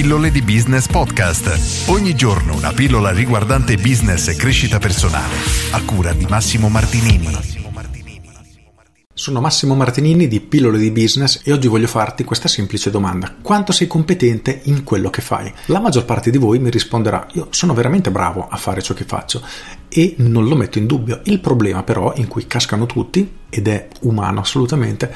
Pillole di Business Podcast. Ogni giorno una pillola riguardante business e crescita personale. A cura di Massimo Martinini. Sono Massimo Martinini di Pillole di Business e oggi voglio farti questa semplice domanda. Quanto sei competente in quello che fai? La maggior parte di voi mi risponderà io sono veramente bravo a fare ciò che faccio e non lo metto in dubbio. Il problema però in cui cascano tutti, ed è umano assolutamente,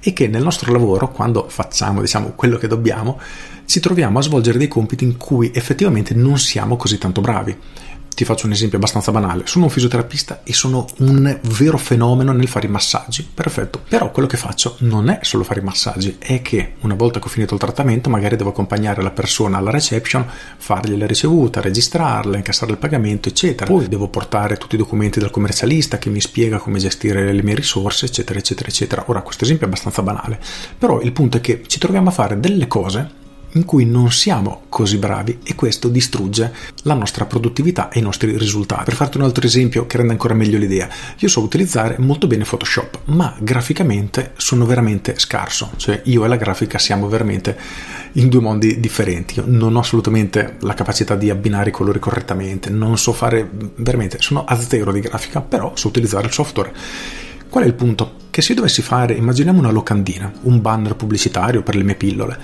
è che nel nostro lavoro, quando facciamo diciamo quello che dobbiamo, ci troviamo a svolgere dei compiti in cui effettivamente non siamo così tanto bravi. Ti faccio un esempio abbastanza banale. Sono un fisioterapista e sono un vero fenomeno nel fare i massaggi. Perfetto. Però quello che faccio non è solo fare i massaggi, è che una volta che ho finito il trattamento magari devo accompagnare la persona alla reception, fargli la ricevuta, registrarla, incassare il pagamento, eccetera. Poi devo portare tutti i documenti del commercialista che mi spiega come gestire le mie risorse, eccetera, eccetera, eccetera. Ora, questo esempio è abbastanza banale. Però il punto è che ci troviamo a fare delle cose in cui non siamo così bravi e questo distrugge la nostra produttività e i nostri risultati. Per farti un altro esempio che rende ancora meglio l'idea, io so utilizzare molto bene Photoshop, ma graficamente sono veramente scarso, cioè io e la grafica siamo veramente in due mondi differenti. Io non ho assolutamente la capacità di abbinare i colori correttamente, non so fare veramente, sono a zero di grafica, però so utilizzare il software. Qual è il punto? Che se io dovessi fare, immaginiamo una locandina, un banner pubblicitario per le mie pillole,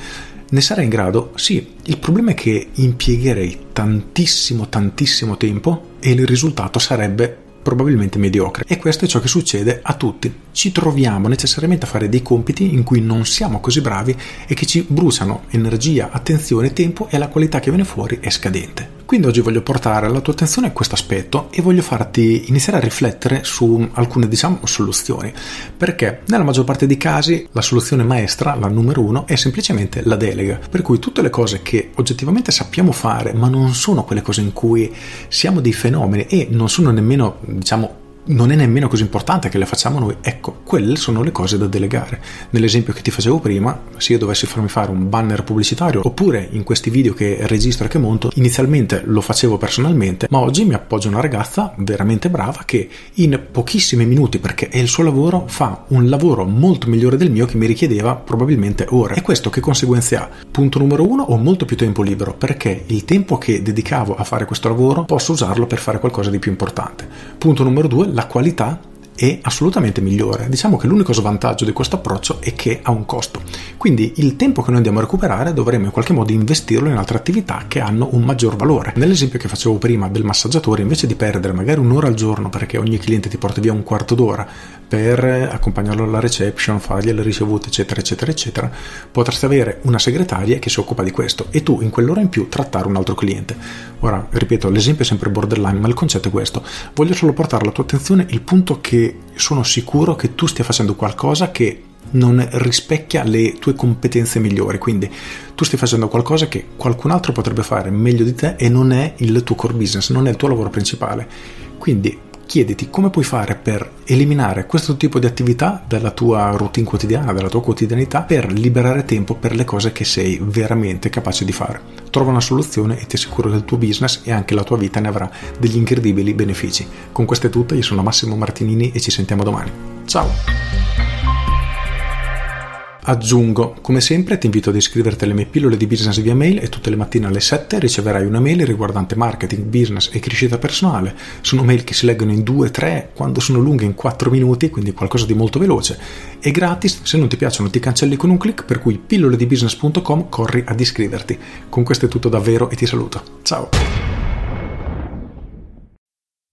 ne sarei in grado? Sì, il problema è che impiegherei tantissimo, tantissimo tempo e il risultato sarebbe probabilmente mediocre. E questo è ciò che succede a tutti. Ci troviamo necessariamente a fare dei compiti in cui non siamo così bravi e che ci bruciano energia, attenzione, tempo e la qualità che viene fuori è scadente. Quindi oggi voglio portare alla tua attenzione questo aspetto e voglio farti iniziare a riflettere su alcune, diciamo, soluzioni. Perché nella maggior parte dei casi la soluzione maestra, la numero uno, è semplicemente la delega. Per cui tutte le cose che oggettivamente sappiamo fare, ma non sono quelle cose in cui siamo dei fenomeni e non sono nemmeno, diciamo, non è nemmeno così importante che le facciamo noi. Ecco, quelle sono le cose da delegare. Nell'esempio che ti facevo prima, se io dovessi farmi fare un banner pubblicitario oppure in questi video che registro e che monto, inizialmente lo facevo personalmente, ma oggi mi appoggio una ragazza veramente brava che in pochissimi minuti, perché è il suo lavoro, fa un lavoro molto migliore del mio che mi richiedeva probabilmente ore. E questo che conseguenze ha? Punto numero uno, ho molto più tempo libero perché il tempo che dedicavo a fare questo lavoro posso usarlo per fare qualcosa di più importante. Punto numero due, la qualità è assolutamente migliore. Diciamo che l'unico svantaggio di questo approccio è che ha un costo. Quindi il tempo che noi andiamo a recuperare dovremo in qualche modo investirlo in altre attività che hanno un maggior valore. Nell'esempio che facevo prima del massaggiatore, invece di perdere magari un'ora al giorno perché ogni cliente ti porta via un quarto d'ora per accompagnarlo alla reception, fargli le ricevute, eccetera, eccetera, eccetera, potresti avere una segretaria che si occupa di questo e tu in quell'ora in più trattare un altro cliente. Ora, ripeto, l'esempio è sempre borderline, ma il concetto è questo. Voglio solo portare alla tua attenzione il punto che sono sicuro che tu stia facendo qualcosa che non rispecchia le tue competenze migliori, quindi tu stai facendo qualcosa che qualcun altro potrebbe fare meglio di te e non è il tuo core business, non è il tuo lavoro principale. Quindi chiediti come puoi fare per eliminare questo tipo di attività dalla tua routine quotidiana, dalla tua quotidianità, per liberare tempo per le cose che sei veramente capace di fare. Trova una soluzione e ti assicuro che il tuo business e anche la tua vita ne avrà degli incredibili benefici. Con questo è tutto, io sono Massimo Martinini e ci sentiamo domani. Ciao! Aggiungo, come sempre ti invito ad iscriverti alle mie pillole di business via mail e tutte le mattine alle 7 riceverai una mail riguardante marketing, business e crescita personale. Sono mail che si leggono in 2-3, quando sono lunghe in 4 minuti, quindi qualcosa di molto veloce. E gratis, se non ti piacciono ti cancelli con un clic, per cui pilloledibusiness.com corri ad iscriverti. Con questo è tutto davvero e ti saluto. Ciao!